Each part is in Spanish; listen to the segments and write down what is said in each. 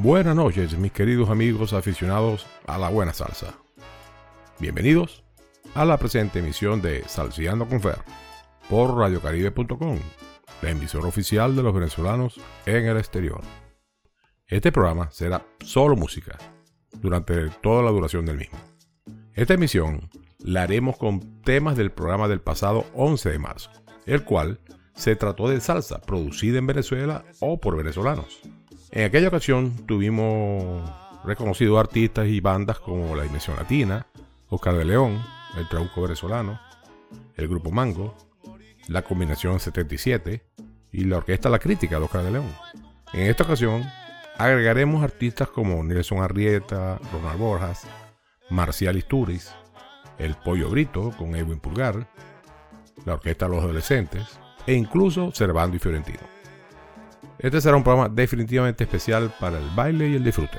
Buenas noches, mis queridos amigos aficionados a la buena salsa. Bienvenidos a la presente emisión de Salseando con Fer por radiocaribe.com, la emisora oficial de los venezolanos en el exterior. Este programa será solo música durante toda la duración del mismo. Esta emisión la haremos con temas del programa del pasado 11 de marzo, el cual se trató de salsa producida en Venezuela o por venezolanos. En aquella ocasión tuvimos reconocidos artistas y bandas como La Dimensión Latina, Oscar de León, El Trauco Venezolano, el Grupo Mango, la Combinación 77 y la Orquesta La Crítica de Oscar de León. En esta ocasión agregaremos artistas como Nelson Arrieta, Ronald Borjas, Marcial Isturiz, El Pollo Brito con Edwin Pulgar, la Orquesta Los Adolescentes e incluso Cervando y Fiorentino. Este será un programa definitivamente especial para el baile y el disfrute.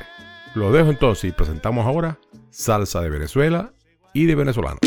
Lo dejo entonces y presentamos ahora salsa de Venezuela y de venezolanos.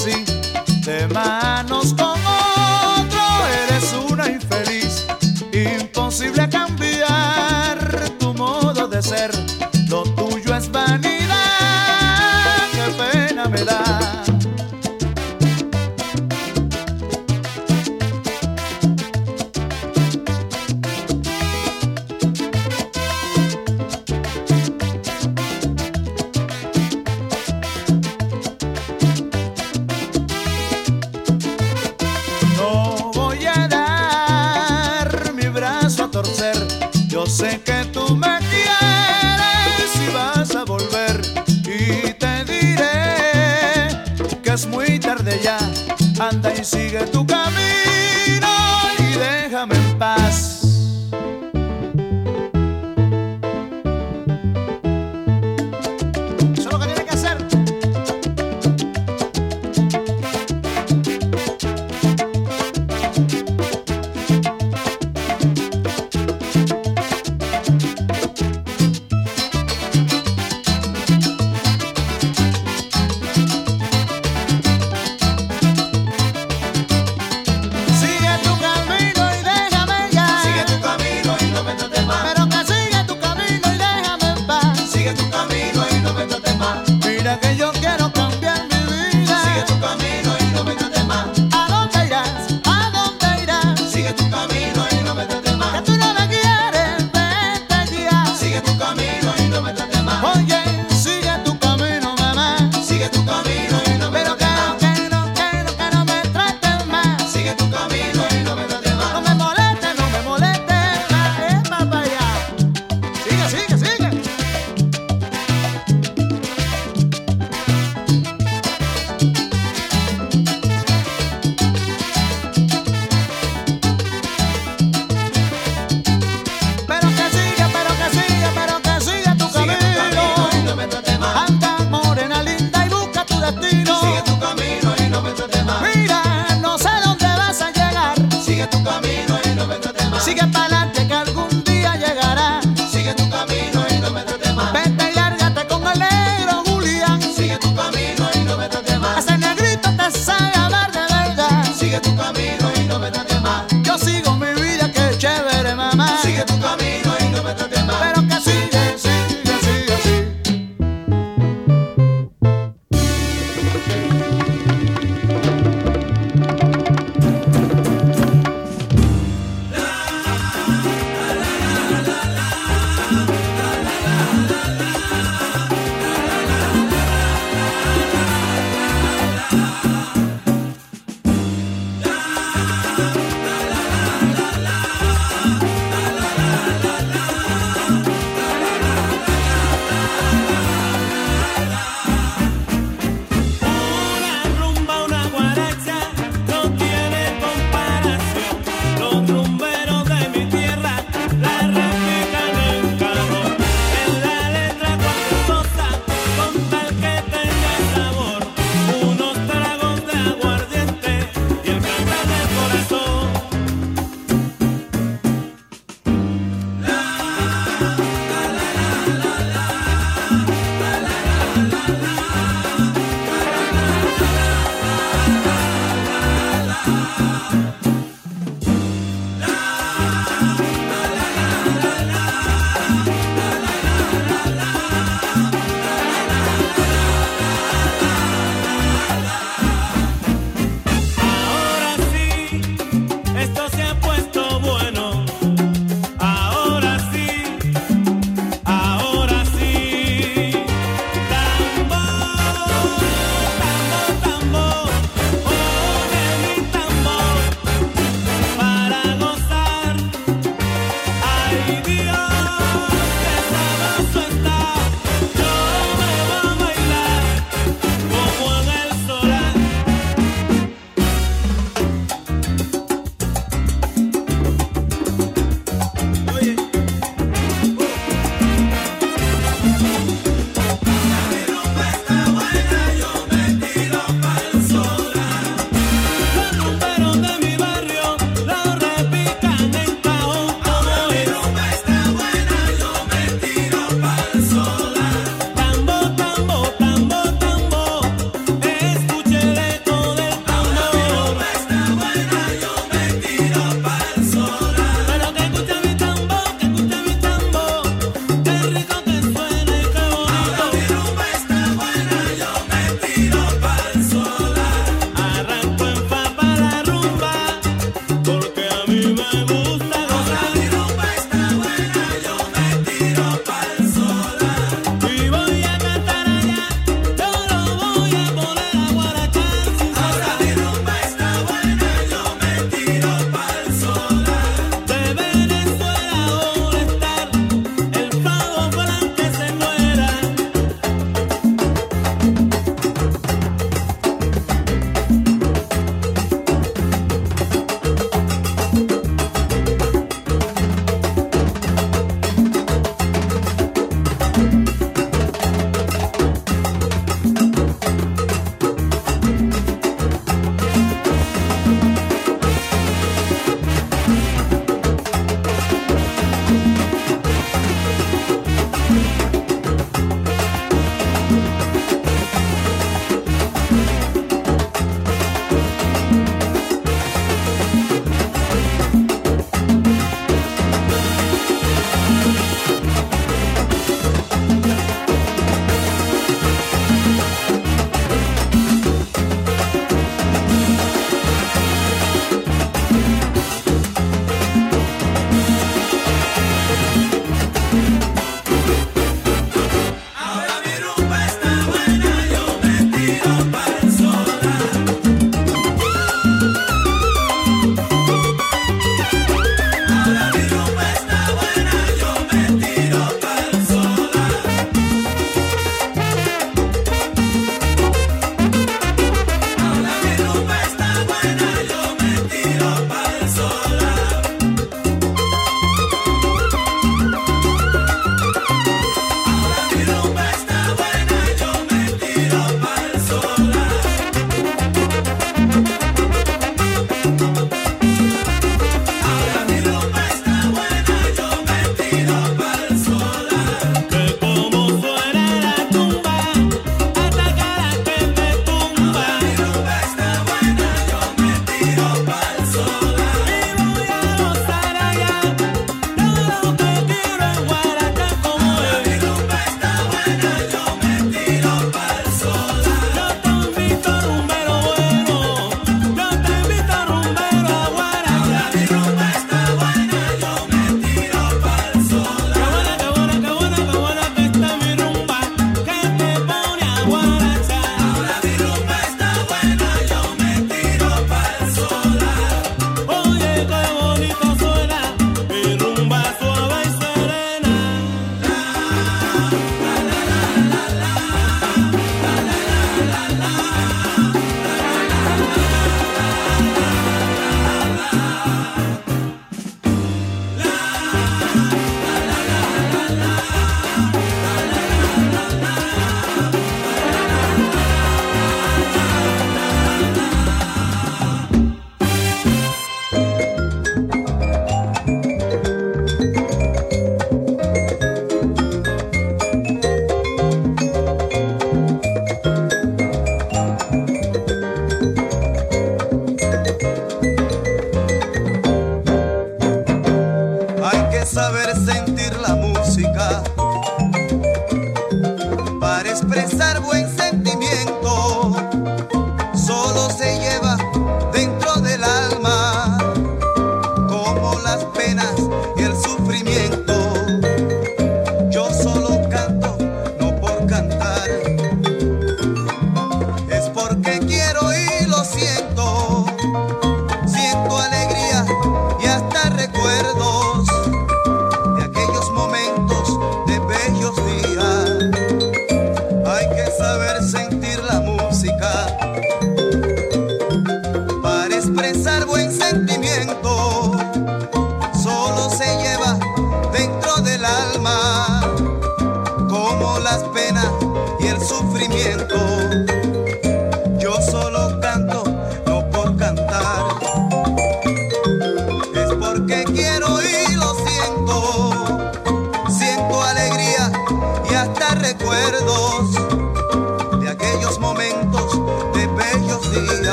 Así, de manos con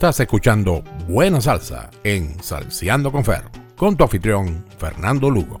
Estás escuchando Buena Salsa en Salseando con Fer, con tu anfitrión Fernando Lugo.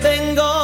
tengo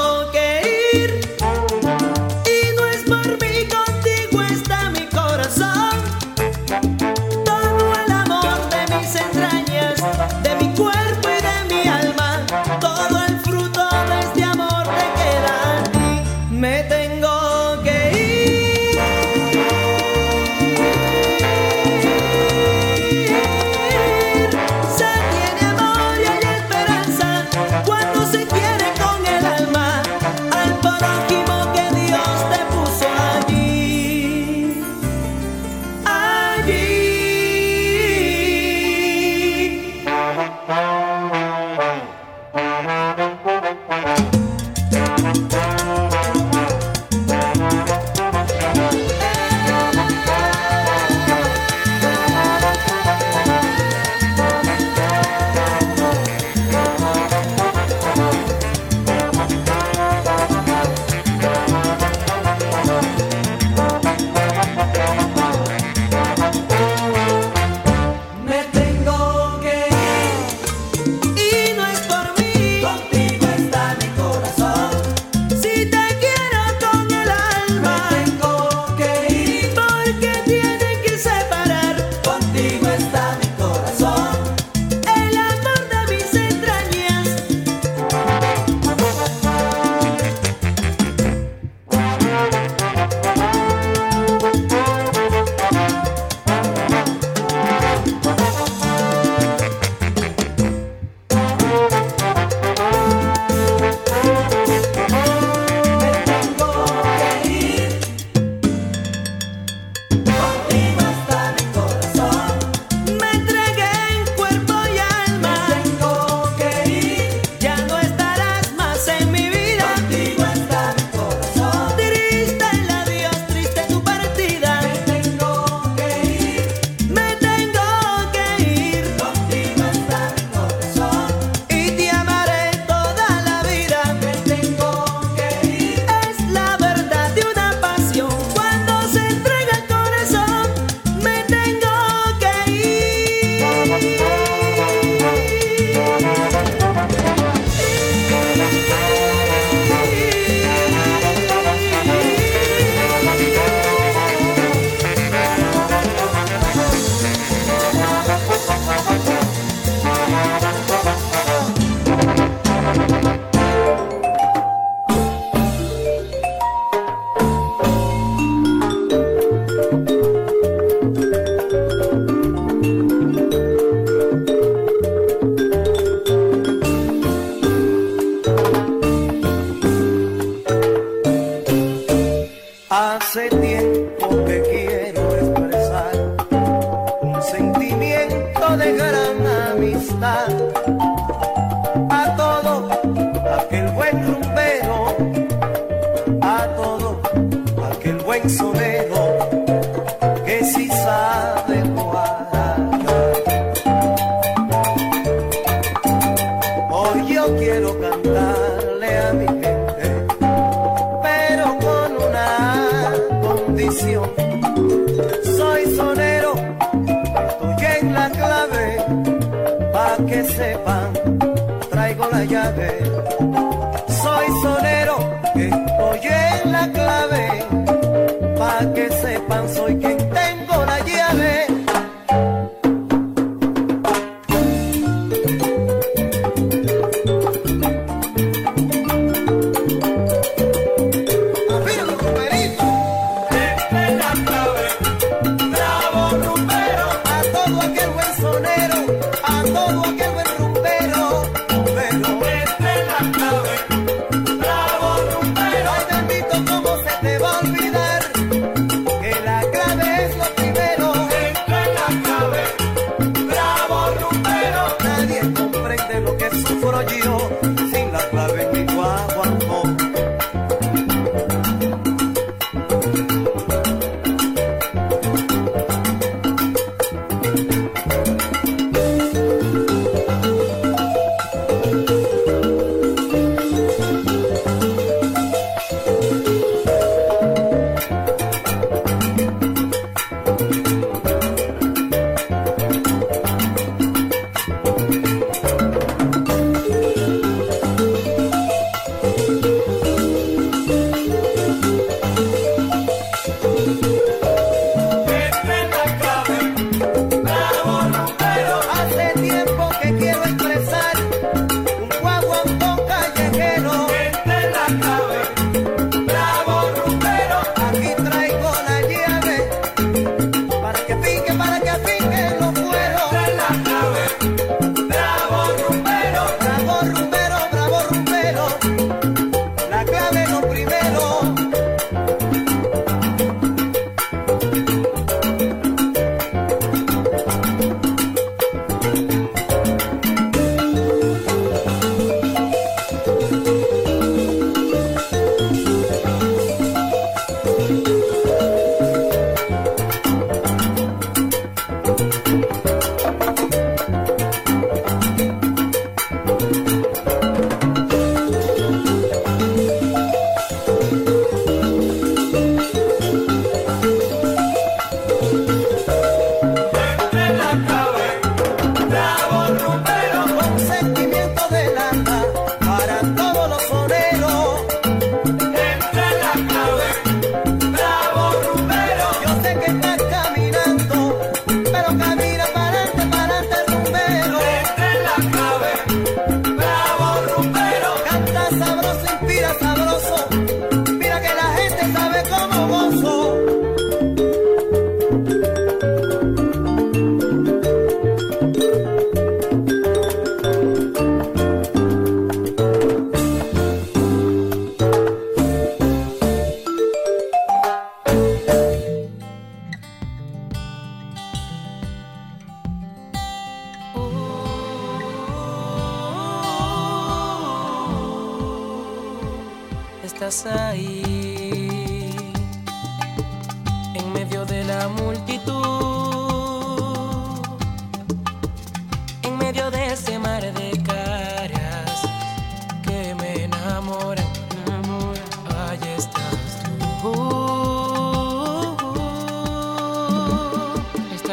traigo la llave.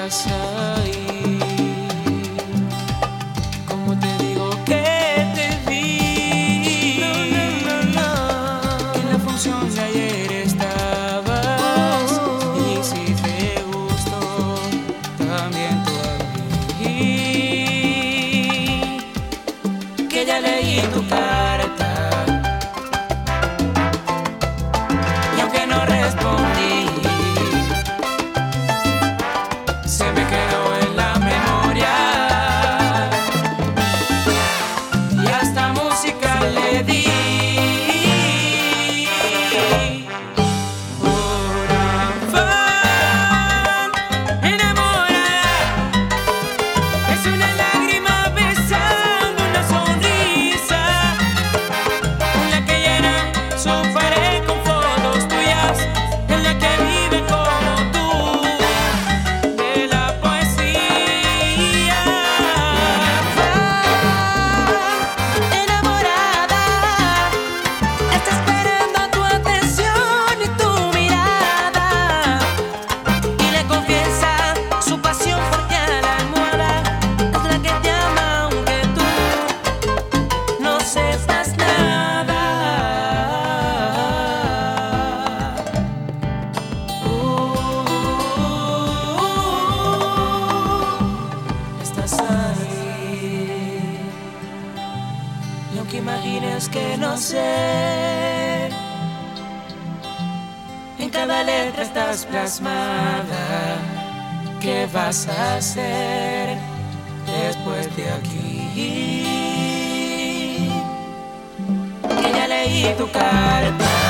coração. hacer después de aquí. Que ya leí tu carta.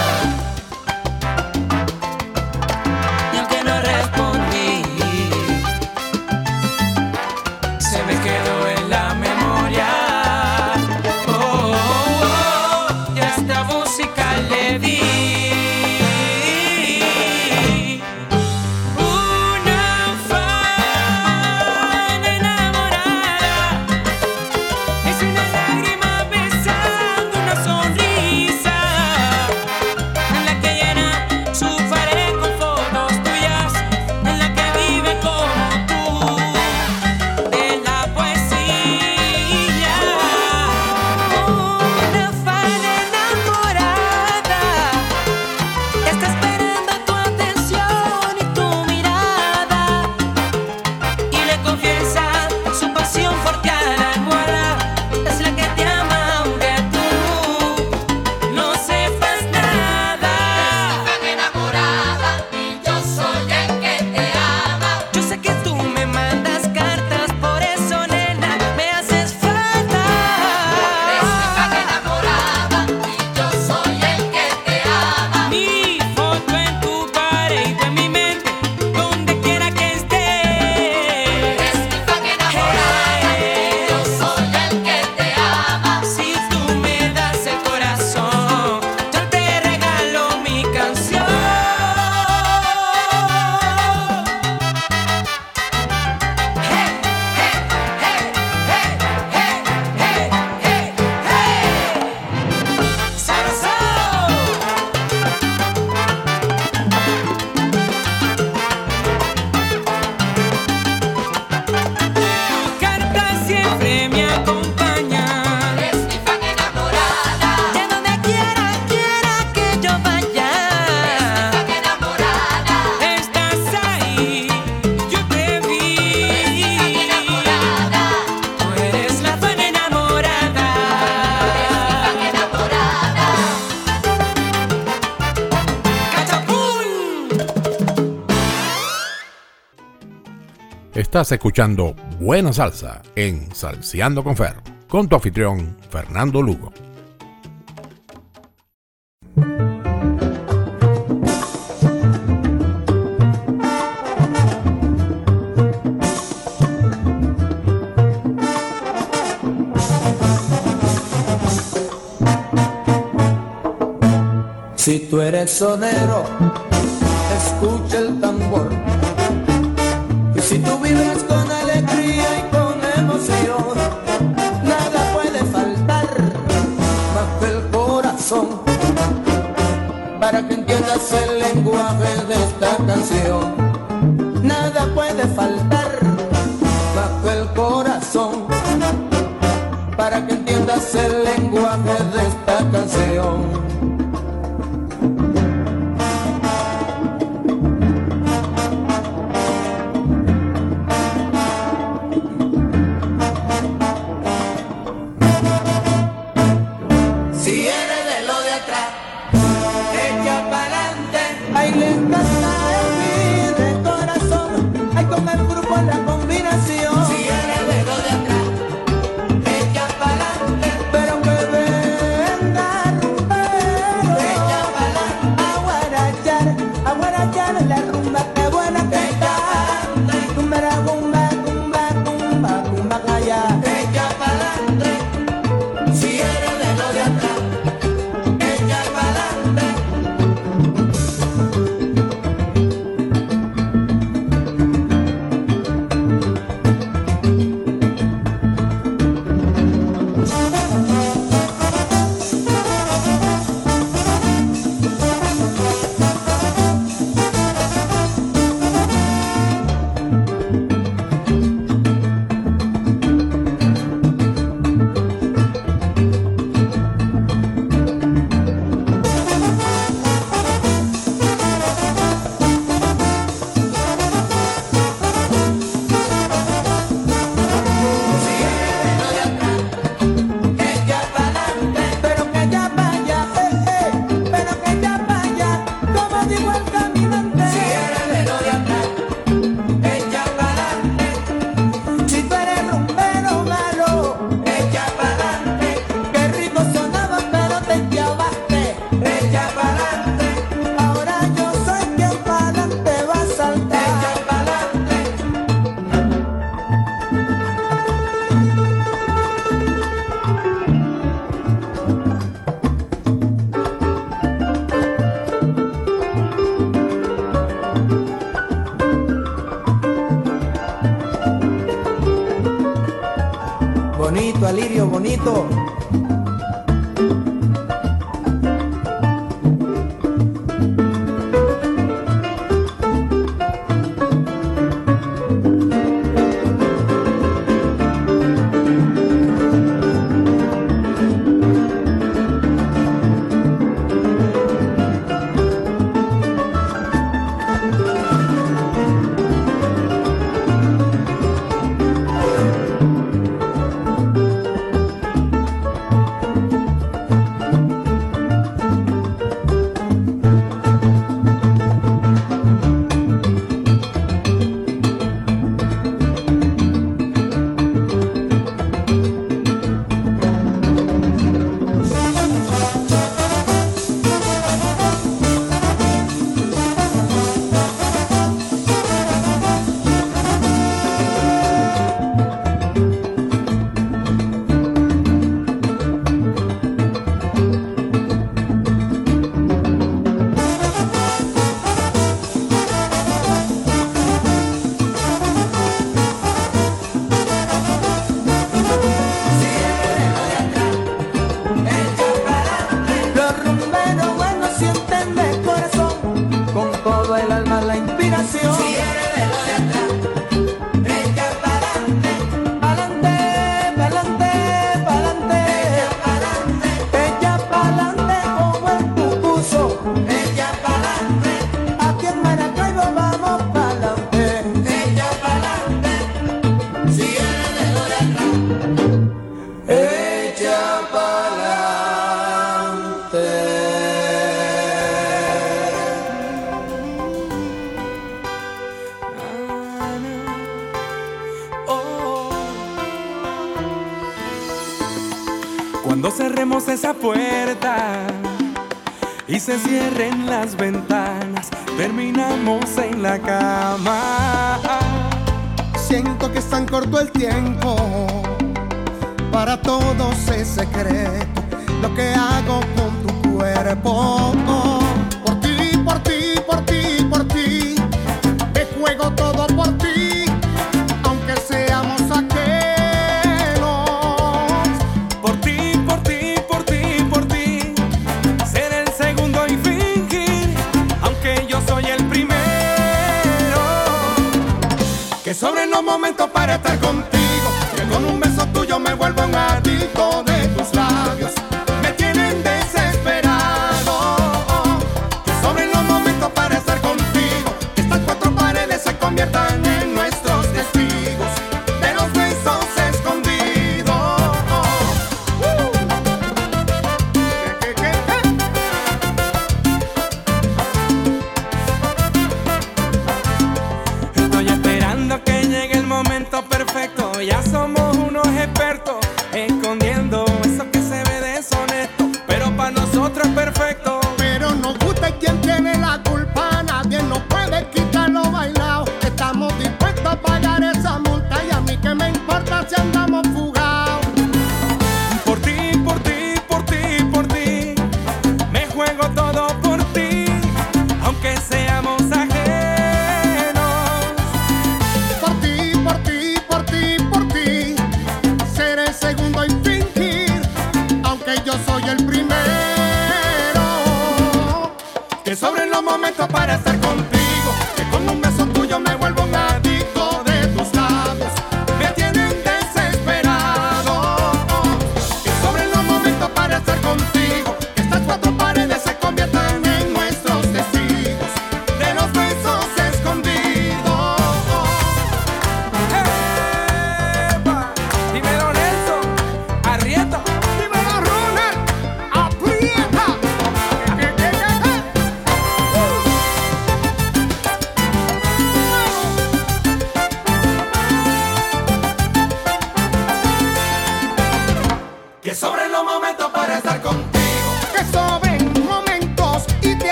Estás escuchando Buena Salsa en Salseando con Fer, con tu anfitrión Fernando Lugo. Si tú eres sonero, escucha el tambor bonito, alirio bonito. Ella Echa pa'lante. Cuando cerremos esa puerta y se cierren las ventanas, terminamos en la cama. Siento que es tan corto el tiempo para todos es secreto lo que hago con tu cuerpo. Por ti, por ti, por ti, por ti, me juego todo por ti, aunque seamos aquellos. Por ti, por ti, por ti, por ti, ser el segundo y fingir, aunque yo soy el primero. Que sobren los momentos para estar contigo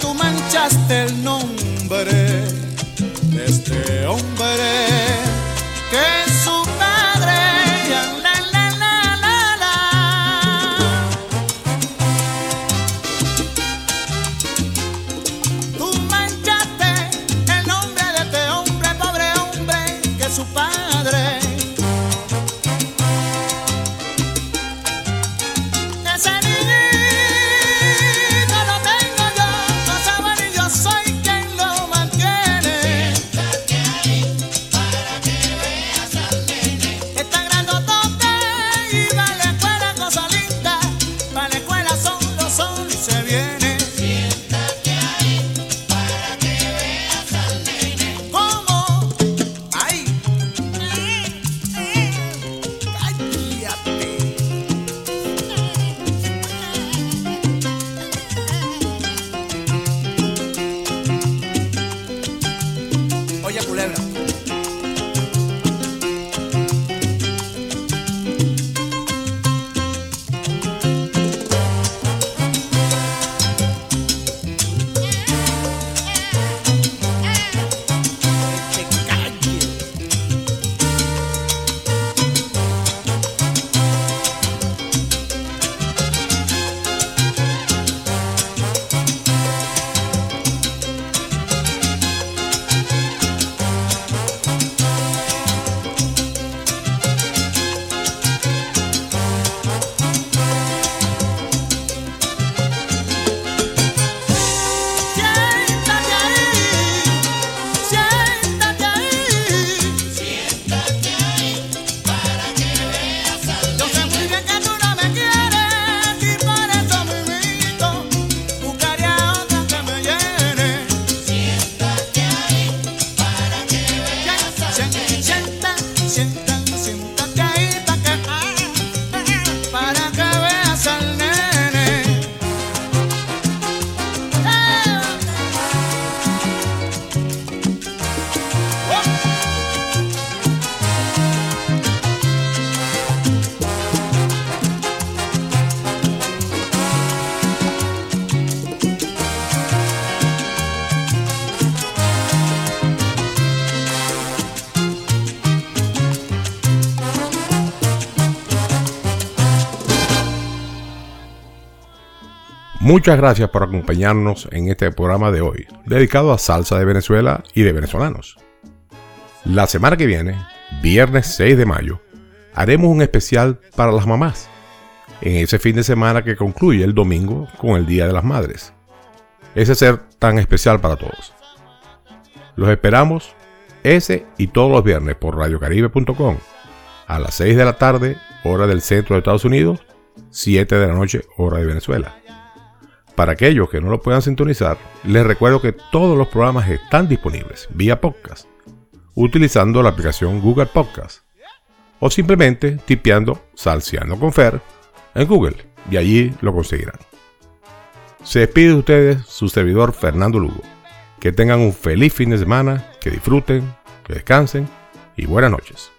tú manchaste el nombre de este hombre Muchas gracias por acompañarnos en este programa de hoy, dedicado a salsa de Venezuela y de venezolanos. La semana que viene, viernes 6 de mayo, haremos un especial para las mamás, en ese fin de semana que concluye el domingo con el Día de las Madres. Ese ser tan especial para todos. Los esperamos ese y todos los viernes por radiocaribe.com a las 6 de la tarde, hora del centro de Estados Unidos, 7 de la noche, hora de Venezuela. Para aquellos que no lo puedan sintonizar, les recuerdo que todos los programas están disponibles vía podcast, utilizando la aplicación Google Podcast, o simplemente tipeando Salciano con Fer en Google, y allí lo conseguirán. Se despide de ustedes su servidor Fernando Lugo. Que tengan un feliz fin de semana, que disfruten, que descansen y buenas noches.